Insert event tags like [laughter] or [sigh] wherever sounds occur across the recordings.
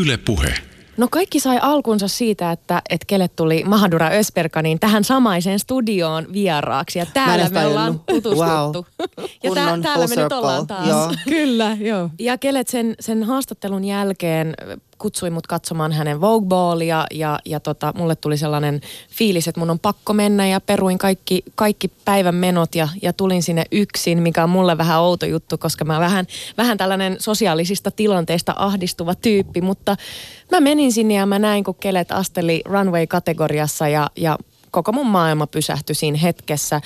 Yle Puhe. No kaikki sai alkunsa siitä, että, että kelle tuli Mahadura Ösperkaniin tähän samaiseen studioon vieraaksi. Ja täällä me ollaan tutustuttu. Wow. Ja tää, täällä me nyt ollaan taas. Joo. [laughs] Kyllä, joo. Ja Kelet sen, sen haastattelun jälkeen kutsui mut katsomaan hänen Vogue Ballia ja, ja tota, mulle tuli sellainen fiilis, että mun on pakko mennä ja peruin kaikki, kaikki päivän menot ja, ja tulin sinne yksin, mikä on mulle vähän outo juttu, koska mä vähän, vähän tällainen sosiaalisista tilanteista ahdistuva tyyppi, mutta mä menin sinne ja mä näin, kun Kelet asteli runway-kategoriassa ja, ja koko mun maailma pysähtyi siinä hetkessä.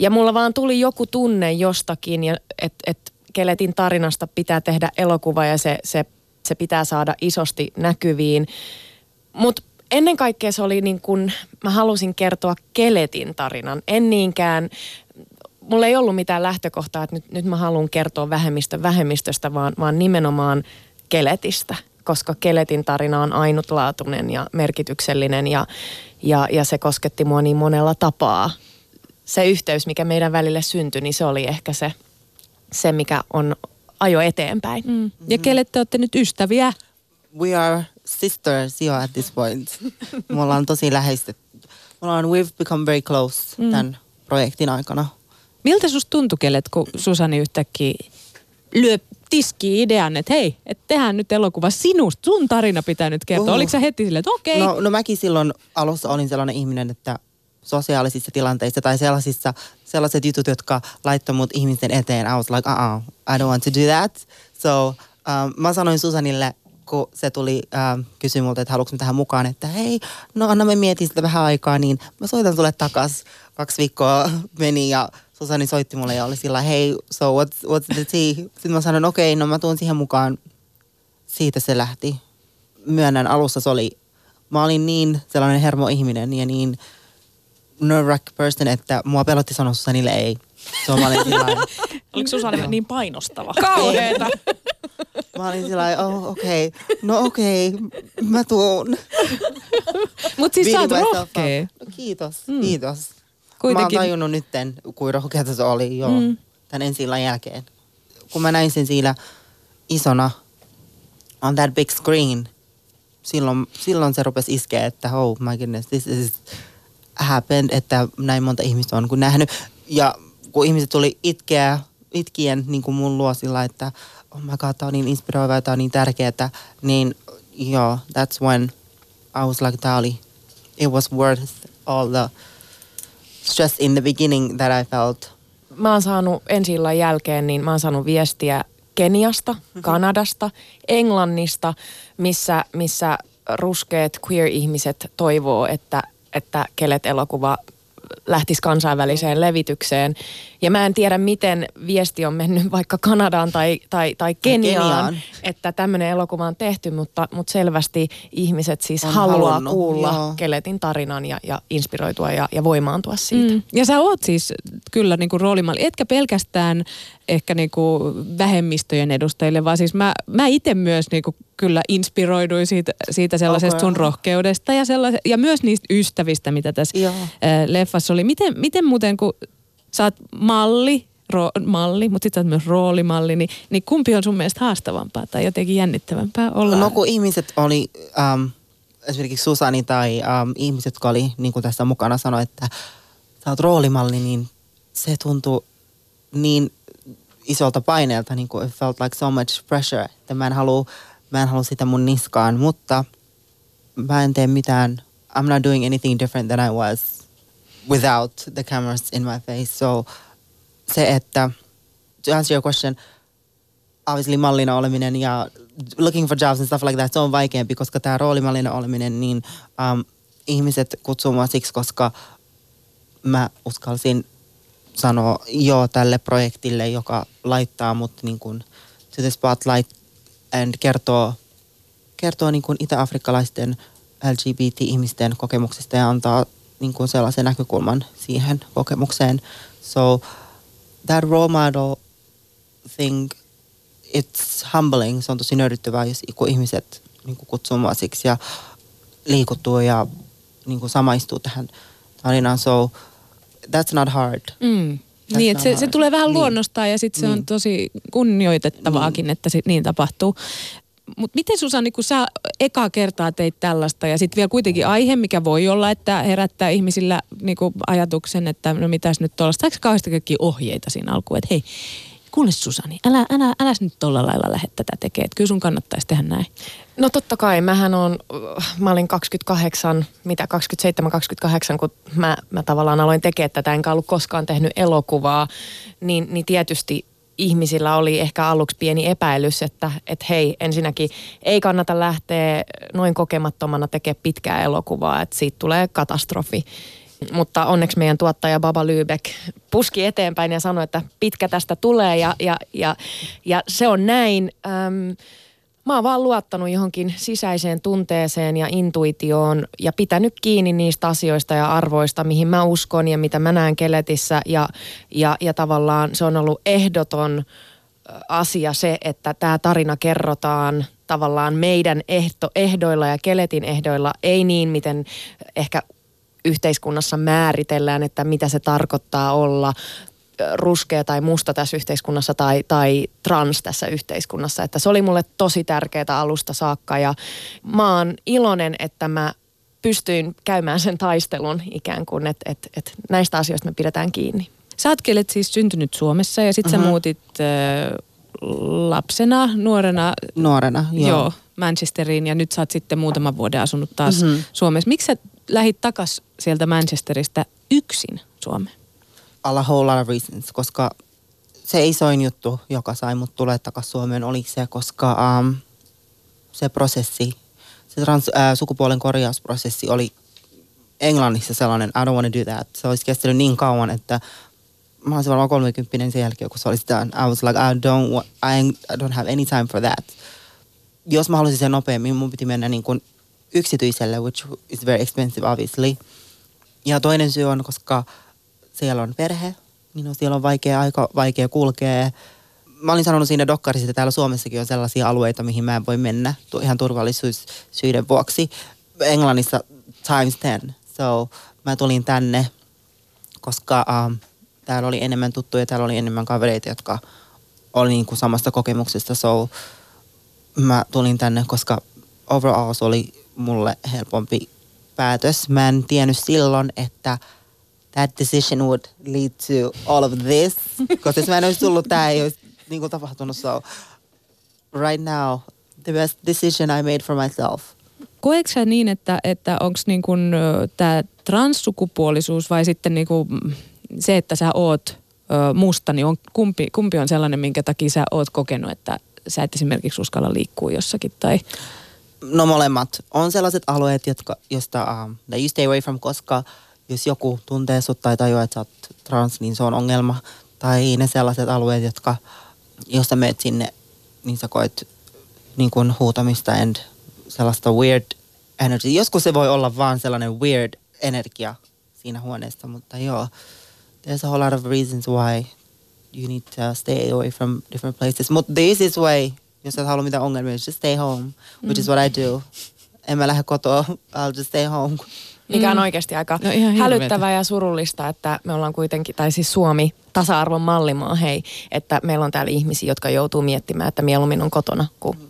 Ja mulla vaan tuli joku tunne jostakin, että et Keletin tarinasta pitää tehdä elokuva ja se, se, se pitää saada isosti näkyviin. Mutta ennen kaikkea se oli niin kuin, mä halusin kertoa Keletin tarinan. En niinkään, mulla ei ollut mitään lähtökohtaa, että nyt, nyt mä haluan kertoa vähemmistön vähemmistöstä, vaan, vaan nimenomaan Keletistä. Koska Keletin tarina on ainutlaatuinen ja merkityksellinen ja, ja, ja se kosketti mua niin monella tapaa. Se yhteys, mikä meidän välille syntyi, niin se oli ehkä se, se mikä on ajo eteenpäin. Mm. Ja kelle te olette nyt ystäviä? We are sisters jo at this point. [laughs] Me ollaan tosi läheistä. Me ollaan, we've become very close mm. tämän projektin aikana. Miltä susta tuntui, Kellet, kun Susani yhtäkkiä lyö tiski idean, että hei, että tehdään nyt elokuva sinusta, sun tarina pitää nyt kertoa. Oho. Oliko sä heti silleen, että okei, No, no mäkin silloin alussa olin sellainen ihminen, että sosiaalisissa tilanteissa tai sellaisissa, sellaiset jutut, jotka laittoi mut ihmisten eteen. I was like, uh-uh, I don't want to do that. So um, mä sanoin Susanille, kun se tuli um, kysyä multa, että haluatko tähän mukaan, että hei, no anna mä mietin sitä vähän aikaa, niin mä soitan sulle takas. Kaksi viikkoa meni ja Susani soitti mulle ja oli sillä hei, so what's, what's the tea? Sitten mä sanoin, okei, okay, no mä tuun siihen mukaan. Siitä se lähti. Myönnän, alussa se oli, mä olin niin sellainen hermoihminen ja niin nerve person, että mua pelotti sanoa Susanille ei. So mä olin sillä [laughs] Oliko Susanne niin painostava? kauheeta. [laughs] Mä olin sillä lailla, oh okei, okay. no okei, okay. mä tuun. Mutta siis sä oot rohkea. up. No, kiitos, mm. kiitos. Kuitenkin. Mä oon tajunnut nytten, kuin rohkeata se oli jo mm. tämän ensi illan jälkeen. Kun mä näin sen siinä isona on that big screen, silloin, silloin se rupesi iskeä, että oh my goodness, this is happened, että näin monta ihmistä on kun nähnyt. Ja kun ihmiset tuli itkeä, itkien niin kuin mun luo sillä, että oh my god, tää on niin inspiroivaa, tää on niin tärkeää, niin joo, that's when I was like, tää oli, it was worth all the stress in the beginning that I felt. Mä oon saanut ensi illan jälkeen, niin mä oon saanut viestiä Keniasta, Kanadasta, Englannista, missä, missä ruskeat queer-ihmiset toivoo, että, että Kelet-elokuva lähtisi kansainväliseen levitykseen. Ja mä en tiedä, miten viesti on mennyt [laughs] vaikka Kanadaan tai, tai, tai Keniaan, Keniaan. että tämmöinen elokuva on tehty, mutta, mutta selvästi ihmiset siis On haluaa halunnut, kuulla joo. Keletin tarinan ja, ja inspiroitua ja, ja voimaantua siitä. Mm. Ja sä oot siis kyllä niinku roolimalli, etkä pelkästään ehkä niinku vähemmistöjen edustajille, vaan siis mä, mä itse myös niinku kyllä inspiroiduin siitä, siitä sellaisesta Okei. sun rohkeudesta ja, sellais, ja myös niistä ystävistä, mitä tässä Joo. äh, leffassa oli. Miten, miten muuten, kun sä oot malli, ro, malli, mutta sit sä oot myös roolimalli, niin, niin kumpi on sun mielestä haastavampaa tai jotenkin jännittävämpää? Olla? No kun ihmiset oli, um, esimerkiksi Susani tai um, ihmiset, jotka oli niin kuin tässä mukana sanoi, että sä oot roolimalli, niin se tuntui niin isolta paineelta, niin kuin it felt like so much pressure, että mä en halua, mä en halua sitä mun niskaan, mutta mä en tee mitään, I'm not doing anything different than I was without the cameras in my face. So se, että to answer your question, obviously mallina oleminen ja looking for jobs and stuff like that, se on vaikeampi, koska tämä roolimallina oleminen, niin um, ihmiset kutsuu mua siksi, koska mä uskalsin sanoa joo tälle projektille, joka laittaa mut niin kuin to the spotlight and kertoo, kertoo niin kuin itä-afrikkalaisten LGBT-ihmisten kokemuksista ja antaa niin kuin sellaisen näkökulman siihen kokemukseen. So that role model thing, it's humbling. Se on tosi nöyryttävää, jos ihmiset niin kuin kutsuu mua siksi ja liikuttuu ja niin kuin samaistuu tähän tarinaan. So that's not hard. Mm. Niin, että se, se tulee vähän Niin. luonnostaan ja sitten se on Niin. tosi kunnioitettavaakin, että sit niin tapahtuu. Mutta miten Susanni, kun sä ekaa kertaa teit tällaista ja sitten vielä kuitenkin aihe, mikä voi olla, että herättää ihmisillä niinku ajatuksen, että no mitäs nyt tuollaista. Saiko kauheasti kaikki ohjeita siinä alkuun, että hei, kuule Susani, älä, älä, älä nyt tuolla lailla lähde tätä tekemään. Että kyllä sun kannattaisi tehdä näin. No totta kai, mähän on, mä olin 28, mitä 27-28, kun mä, mä tavallaan aloin tekemään tätä, enkä ollut koskaan tehnyt elokuvaa, niin, niin tietysti ihmisillä oli ehkä aluksi pieni epäilys, että, että hei, ensinnäkin ei kannata lähteä noin kokemattomana tekemään pitkää elokuvaa, että siitä tulee katastrofi. Mutta onneksi meidän tuottaja Baba Lübeck puski eteenpäin ja sanoi, että pitkä tästä tulee ja, ja, ja, ja se on näin. Öm, mä oon vaan luottanut johonkin sisäiseen tunteeseen ja intuitioon ja pitänyt kiinni niistä asioista ja arvoista, mihin mä uskon ja mitä mä näen keletissä. Ja, ja, ja tavallaan se on ollut ehdoton asia se, että tämä tarina kerrotaan tavallaan meidän ehto, ehdoilla ja keletin ehdoilla, ei niin, miten ehkä yhteiskunnassa määritellään, että mitä se tarkoittaa olla ruskea tai musta tässä yhteiskunnassa tai, tai trans tässä yhteiskunnassa. Että se oli mulle tosi tärkeää alusta saakka ja mä oon iloinen, että mä pystyin käymään sen taistelun ikään kuin, että et, et näistä asioista me pidetään kiinni. Sä oot siis syntynyt Suomessa ja sitten uh-huh. sä mhm. muutit äh, lapsena, nuorena. Nuorena, joo. joo. Manchesteriin ja nyt sä oot sitten muutaman vuoden asunut taas mm-hmm. Suomessa. Miksi sä lähit takas sieltä Manchesterista yksin Suomeen? A whole lot of reasons, koska se isoin juttu, joka sai mut tulee takaisin Suomeen, oli se, koska um, se prosessi, se trans, äh, sukupuolen korjausprosessi oli Englannissa sellainen, I don't want to do that. Se olisi kestänyt niin kauan, että mä olisin varmaan 30 sen jälkeen, kun se olisi done. I was like, I don't, want, I, I don't have any time for that. Jos mä haluaisin sen nopeammin, mun piti mennä niin kuin yksityiselle, which is very expensive obviously. Ja toinen syy on, koska siellä on perhe, on, siellä on vaikea, aika vaikea kulkea. Mä olin sanonut siinä dokkarissa, että täällä Suomessakin on sellaisia alueita, mihin mä en voi mennä ihan turvallisuussyiden vuoksi. Englannissa times ten. So mä tulin tänne, koska um, täällä oli enemmän tuttuja, täällä oli enemmän kavereita, jotka oli niin kuin samasta kokemuksesta. So mä tulin tänne, koska overall se oli mulle helpompi päätös. Mä en tiennyt silloin, että that decision would lead to all of this. Koska jos mä en olisi tullut, tää ei olisi niin kuin tapahtunut. So right now, the best decision I made for myself. Koetko sä niin, että, että onko niin kuin, tämä transsukupuolisuus vai sitten niin kuin se, että sä oot ö, musta, niin on, kumpi, kumpi on sellainen, minkä takia sä oot kokenut, että sä et esimerkiksi uskalla liikkua jossakin tai No molemmat. On sellaiset alueet, jotka, josta um, you stay away from, koska jos joku tuntee sut tai tajuaa, että sä oot trans, niin se on ongelma. Tai ne sellaiset alueet, jotka, jos sä meet sinne, niin sä koet niin kuin huutamista and sellaista weird energy. Joskus se voi olla vaan sellainen weird energia siinä huoneessa, mutta joo. There's a whole lot of reasons why you need to stay away from different places. Mutta the easiest way jos et halua mitään ongelmia, just stay home, which mm. is what I do. En mä lähde kotoa, I'll just stay home. Mikä on mm. oikeasti aika no hälyttävää ja surullista, että me ollaan kuitenkin, tai siis Suomi, tasa-arvon mallimaa, hei, että meillä on täällä ihmisiä, jotka joutuu miettimään, että mieluummin on kotona kuin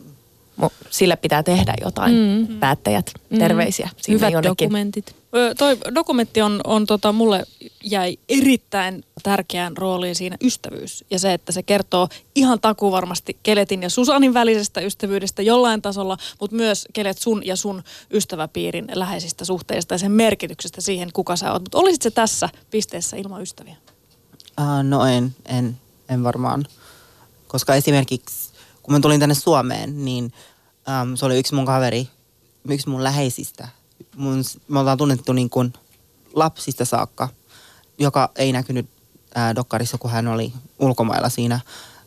sille pitää tehdä jotain. Mm. Päättäjät, mm. terveisiä. Sinne Hyvät jonnekin. dokumentit. Ö, toi dokumentti on, on tota, mulle jäi erittäin tärkeään rooliin siinä ystävyys. Ja se, että se kertoo ihan takuvarmasti Keletin ja Susanin välisestä ystävyydestä jollain tasolla, mutta myös Kelet sun ja sun ystäväpiirin läheisistä suhteista ja sen merkityksestä siihen, kuka sä oot. Mutta olisit se tässä pisteessä ilman ystäviä? Uh, no en, en, en varmaan. Koska esimerkiksi kun mä tulin tänne Suomeen, niin um, se oli yksi mun kaveri, yksi mun läheisistä. Mun, me ollaan tunnettu niin kuin lapsista saakka, joka ei näkynyt ää, dokkarissa, kun hän oli ulkomailla siinä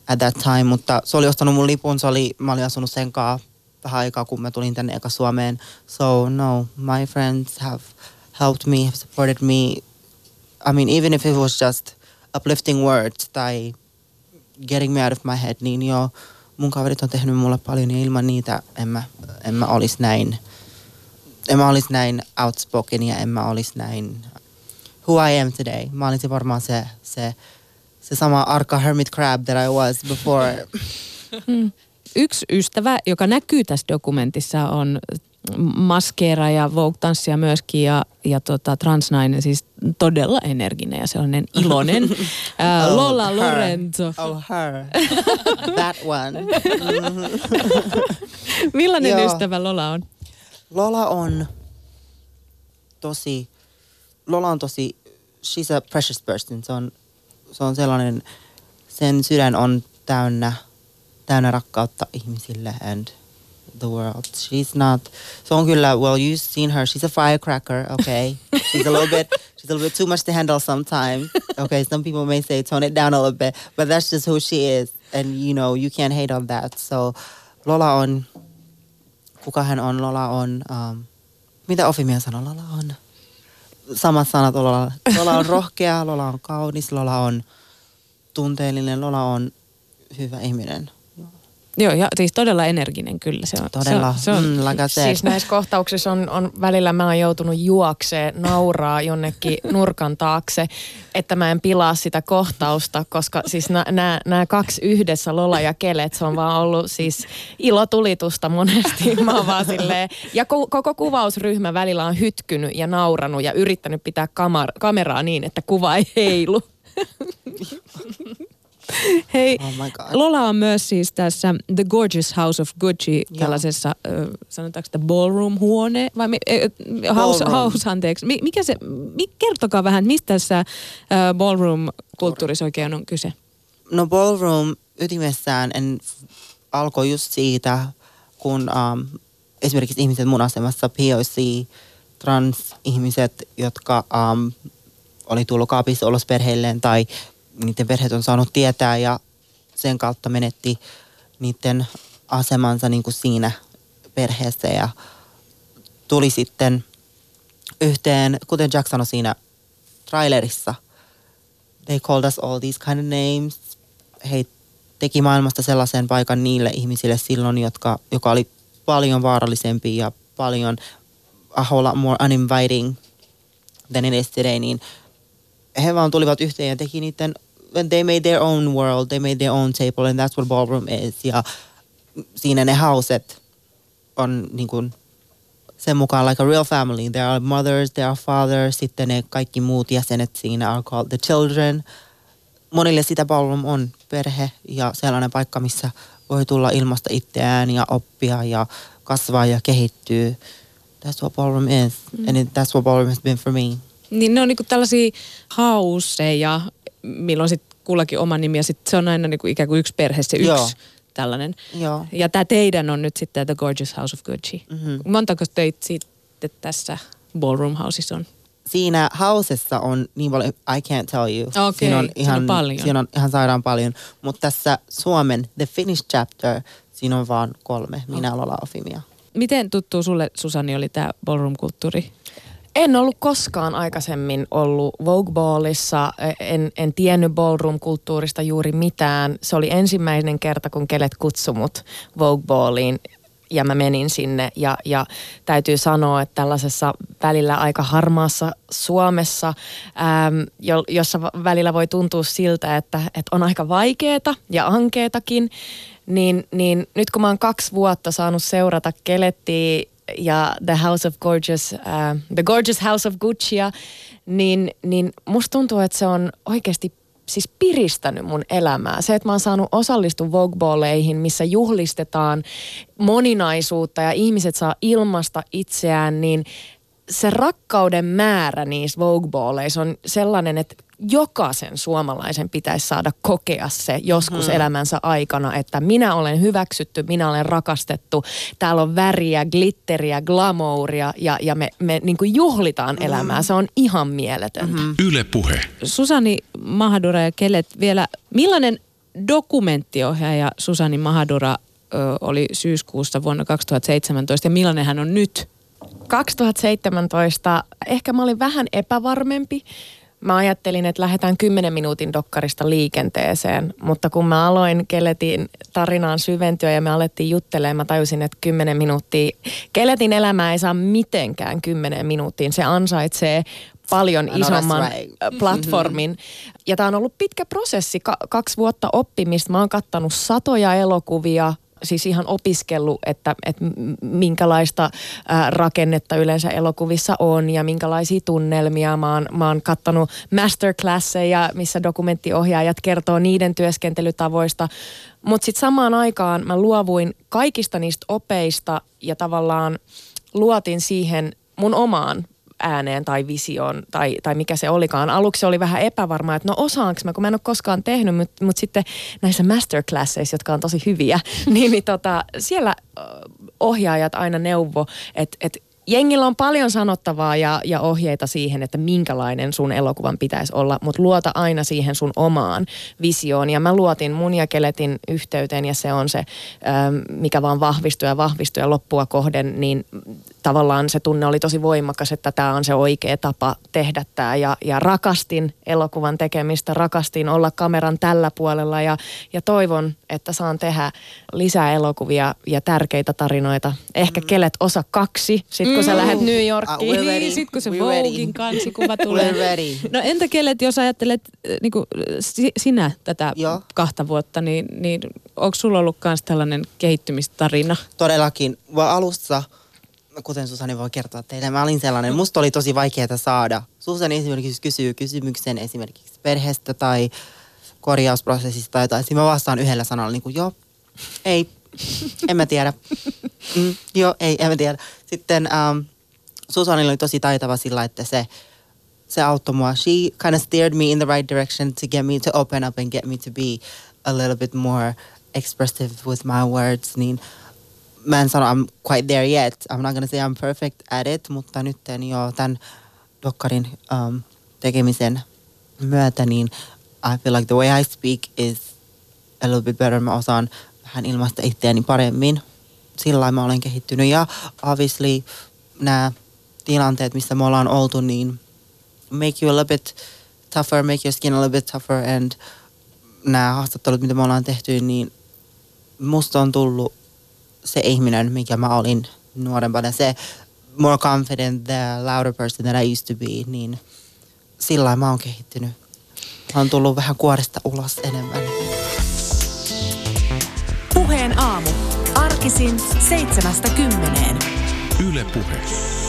at that time. Mutta se oli ostanut mun lipun, se oli, mä olin asunut sen kanssa vähän aikaa, kun mä tulin tänne eka Suomeen. So no, my friends have helped me, have supported me. I mean, even if it was just uplifting words tai getting me out of my head, niin joo, mun kaverit on tehnyt mulle paljon ja ilman niitä en mä, en mä olisi näin, en mä olisi näin outspoken ja en mä olisi näin who I am today. Mä olisin varmaan se, se, se sama arka hermit crab that I was before. [laughs] Mm. Yksi ystävä, joka näkyy tässä dokumentissa, on maskeera ja Vogue-tanssia myöskin ja, ja tota, transnainen, siis todella energinen ja sellainen iloinen. [laughs] Ää, Oh, Lola her. Lorenzo. Oh, her. [laughs] That one. [laughs] Millainen Joo. ystävä Lola on? Lola on tosi, Lola on tosi, she's a precious person. Se on, se on sellainen, sen sydän on täynnä, täynnä rakkautta ihmisille and the world. She's not, se on kyllä, well you've seen her, she's a firecracker, okay? She's a little bit, [laughs] she's a little bit too much to handle sometimes. Okay, some people may say tone it down a little bit, but that's just who she is. And you know, you can't hate on that. So Lola on, kuka hän on? Lola on, um, mitä Ofimia sanoo? Lola on, samat sanat Lola. Lola on rohkea, Lola on kaunis, Lola on tunteellinen, Lola on hyvä ihminen. Joo, ja siis todella energinen kyllä se on. Todella, Se on, se on mm, like. Siis näissä kohtauksissa on, on välillä mä oon joutunut juokseen, nauraa jonnekin [laughs] nurkan taakse, että mä en pilaa sitä kohtausta, koska siis nämä kaksi yhdessä, Lola ja Kelet, se on vaan ollut siis ilotulitusta monesti. Mä oon vaan silleen, ja ko- koko kuvausryhmä välillä on hytkynyt ja nauranut ja yrittänyt pitää kamar- kameraa niin, että kuva ei heilu. [laughs] [laughs] Hei, Oh my God. Lola on myös siis tässä The Gorgeous House of Gucci, Joo. tällaisessa, ö, sanotaanko sitä ballroom-huone, vai ö, house, Ballroom. house, anteeksi. Mi, mikä se, mi, kertokaa vähän, mistä tässä ö, ballroom-kulttuurissa oikein on kyse? No ballroom ytimessään en, alkoi just siitä, kun um, esimerkiksi ihmiset mun asemassa, POC, trans-ihmiset, jotka um, oli tullut kaapissa ulos perheilleen tai niiden perheet on saanut tietää ja sen kautta menetti niiden asemansa niin kuin siinä perheessä ja tuli sitten yhteen, kuten Jack sanoi siinä trailerissa, they called us all these kind of names. He teki maailmasta sellaisen paikan niille ihmisille silloin, jotka, joka oli paljon vaarallisempi ja paljon a whole lot more uninviting than it is today, niin he vaan tulivat yhteen ja teki niiden, they made their own world, they made their own table and that's what ballroom is. Ja siinä ne hauset on niin kuin sen mukaan like a real family. There are mothers, there are fathers, sitten ne kaikki muut jäsenet siinä are called the children. Monille sitä ballroom on perhe ja sellainen paikka, missä voi tulla ilmasta itseään ja oppia ja kasvaa ja kehittyy. That's what ballroom is. Mm. And it, that's what ballroom has been for me. Niin ne on niinku tällaisia hauseja, milloin sitten kullakin oma nimi ja sitten se on aina niinku ikään kuin yksi perhe, se yksi Joo. tällainen. Joo. Ja tämä teidän on nyt sitten The Gorgeous House of Gucci. Mhm. Montako teitä sitten tässä ballroom houseissa on? Siinä hausessa on niin paljon, I can't tell you. Okei, siinä on ihan, on paljon. Siinä on ihan sairaan paljon. Mutta tässä Suomen, the Finnish chapter, siinä on vaan kolme. Minä, Lola, Ofimia. Miten tuttu sulle, Susani, oli tämä ballroom-kulttuuri? En ollut koskaan aikaisemmin ollut Vogue Ballissa, en, en tiennyt ballroom-kulttuurista juuri mitään. Se oli ensimmäinen kerta, kun kelet kutsui mut Vogue Balliin ja mä menin sinne. Ja, ja täytyy sanoa, että tällaisessa välillä aika harmaassa Suomessa, äm, jo, jossa välillä voi tuntua siltä, että, että on aika vaikeeta ja ankeetakin, niin, niin nyt kun mä oon kaksi vuotta saanut seurata kelettiä ja The House of Gorgeous, uh, The Gorgeous House of Guccia, niin, niin musta tuntuu, että se on oikeasti siis piristänyt mun elämää. Se, että mä oon saanut osallistua Vogue missä juhlistetaan moninaisuutta ja ihmiset saa ilmasta itseään, niin se rakkauden määrä niissä Vogue Balleissa on sellainen, että jokaisen suomalaisen pitäisi saada kokea se joskus hmm. elämänsä aikana, että minä olen hyväksytty, minä olen rakastettu, täällä on väriä, glitteriä, glamouria ja, ja me, me niin kuin juhlitaan elämää. Se on ihan mieletöntä. Hmm. Yle Puhe. Susani Mahadura ja Kelet, vielä millainen dokumenttiohjaaja Susani Mahadura ö, oli syyskuussa vuonna 2017 ja millainen hän on nyt? 2017 ehkä mä olin vähän epävarmempi. Mä ajattelin, että lähdetään 10 minuutin dokkarista liikenteeseen, mutta kun mä aloin Keletin tarinaan syventyä ja me alettiin juttelemaan, mä tajusin, että 10 minuuttia, Keletin elämää ei saa mitenkään 10 minuuttiin. Se ansaitsee paljon isomman right. [laughs] platformin. Ja tämä on ollut pitkä prosessi, ka- kaksi vuotta oppimista. Mä oon kattanut satoja elokuvia, siis ihan opiskellut, että, että minkälaista rakennetta yleensä elokuvissa on ja minkälaisia tunnelmia. Mä oon, mä oon kattonut masterclasseja, missä dokumenttiohjaajat kertoo niiden työskentelytavoista. Mutta sitten samaan aikaan mä luovuin kaikista niistä opeista ja tavallaan luotin siihen mun omaan ääneen tai visioon tai, tai mikä se olikaan. Aluksi oli vähän epävarmaa, että no osaanko mä, kun mä en ole koskaan tehnyt, mutta mut sitten näissä masterclasseissa, jotka on tosi hyviä, [laughs] niin, niin tota, siellä ohjaajat aina neuvo, että et jengillä on paljon sanottavaa ja, ja ohjeita siihen, että minkälainen sun elokuvan pitäisi olla, mutta luota aina siihen sun omaan visioon. Ja mä luotin mun ja Keletin yhteyteen ja se on se, mikä vaan vahvistuu ja vahvistuu ja loppua kohden, niin tavallaan se tunne oli tosi voimakas, että tämä on se oikea tapa tehdä tämä. Ja, ja rakastin elokuvan tekemistä, rakastin olla kameran tällä puolella ja, ja toivon, että saan tehdä lisää elokuvia ja tärkeitä tarinoita. Ehkä mm. kelet osa kaksi, sit kun mm. sä lähdet New Yorkiin. Uh, niin, sit kun se Voguein kansikuva [laughs] tulee. No entä kelet, jos ajattelet äh, niin kuin, sinä tätä Joo. kahta vuotta, niin, niin onko sulla ollut myös tällainen kehittymistarina? Todellakin. Alussa kuten Susani voi kertoa teille, mä olin sellainen, musta oli tosi vaikeaa saada. Susani esimerkiksi kysyy kysymyksen esimerkiksi perheestä tai korjausprosessista tai jotain. Sitten mä vastaan yhdellä sanalla niin kuin joo, ei, en mä tiedä. [laughs] Mm, joo, ei, en mä tiedä. Sitten um, Susanilla oli tosi taitava sillä, että se, se auttoi mua. She kind of steered me in the right direction to get me to open up and get me to be a little bit more expressive with my words. Niin mä en sano I'm quite there yet. I'm not gonna say I'm perfect at it, mutta nyt jo tämän dokkarin um, tekemisen myötä, niin I feel like the way I speak is a little bit better. Mä osaan vähän ilmaista itseäni paremmin. Sillä mä olen kehittynyt. Ja obviously nämä tilanteet, missä me ollaan oltu, niin make you a little bit tougher, make your skin a little bit tougher. And nämä haastattelut, mitä me ollaan tehty, niin musta on tullut se ihminen, mikä mä olin nuorempana, se more confident, the louder person that I used to be, niin sillä mä oon kehittynyt. Mä oon tullut vähän kuoresta ulos enemmän. Puheen aamu. Arkisin seitsemästä kymmeneen. Yle Puhe.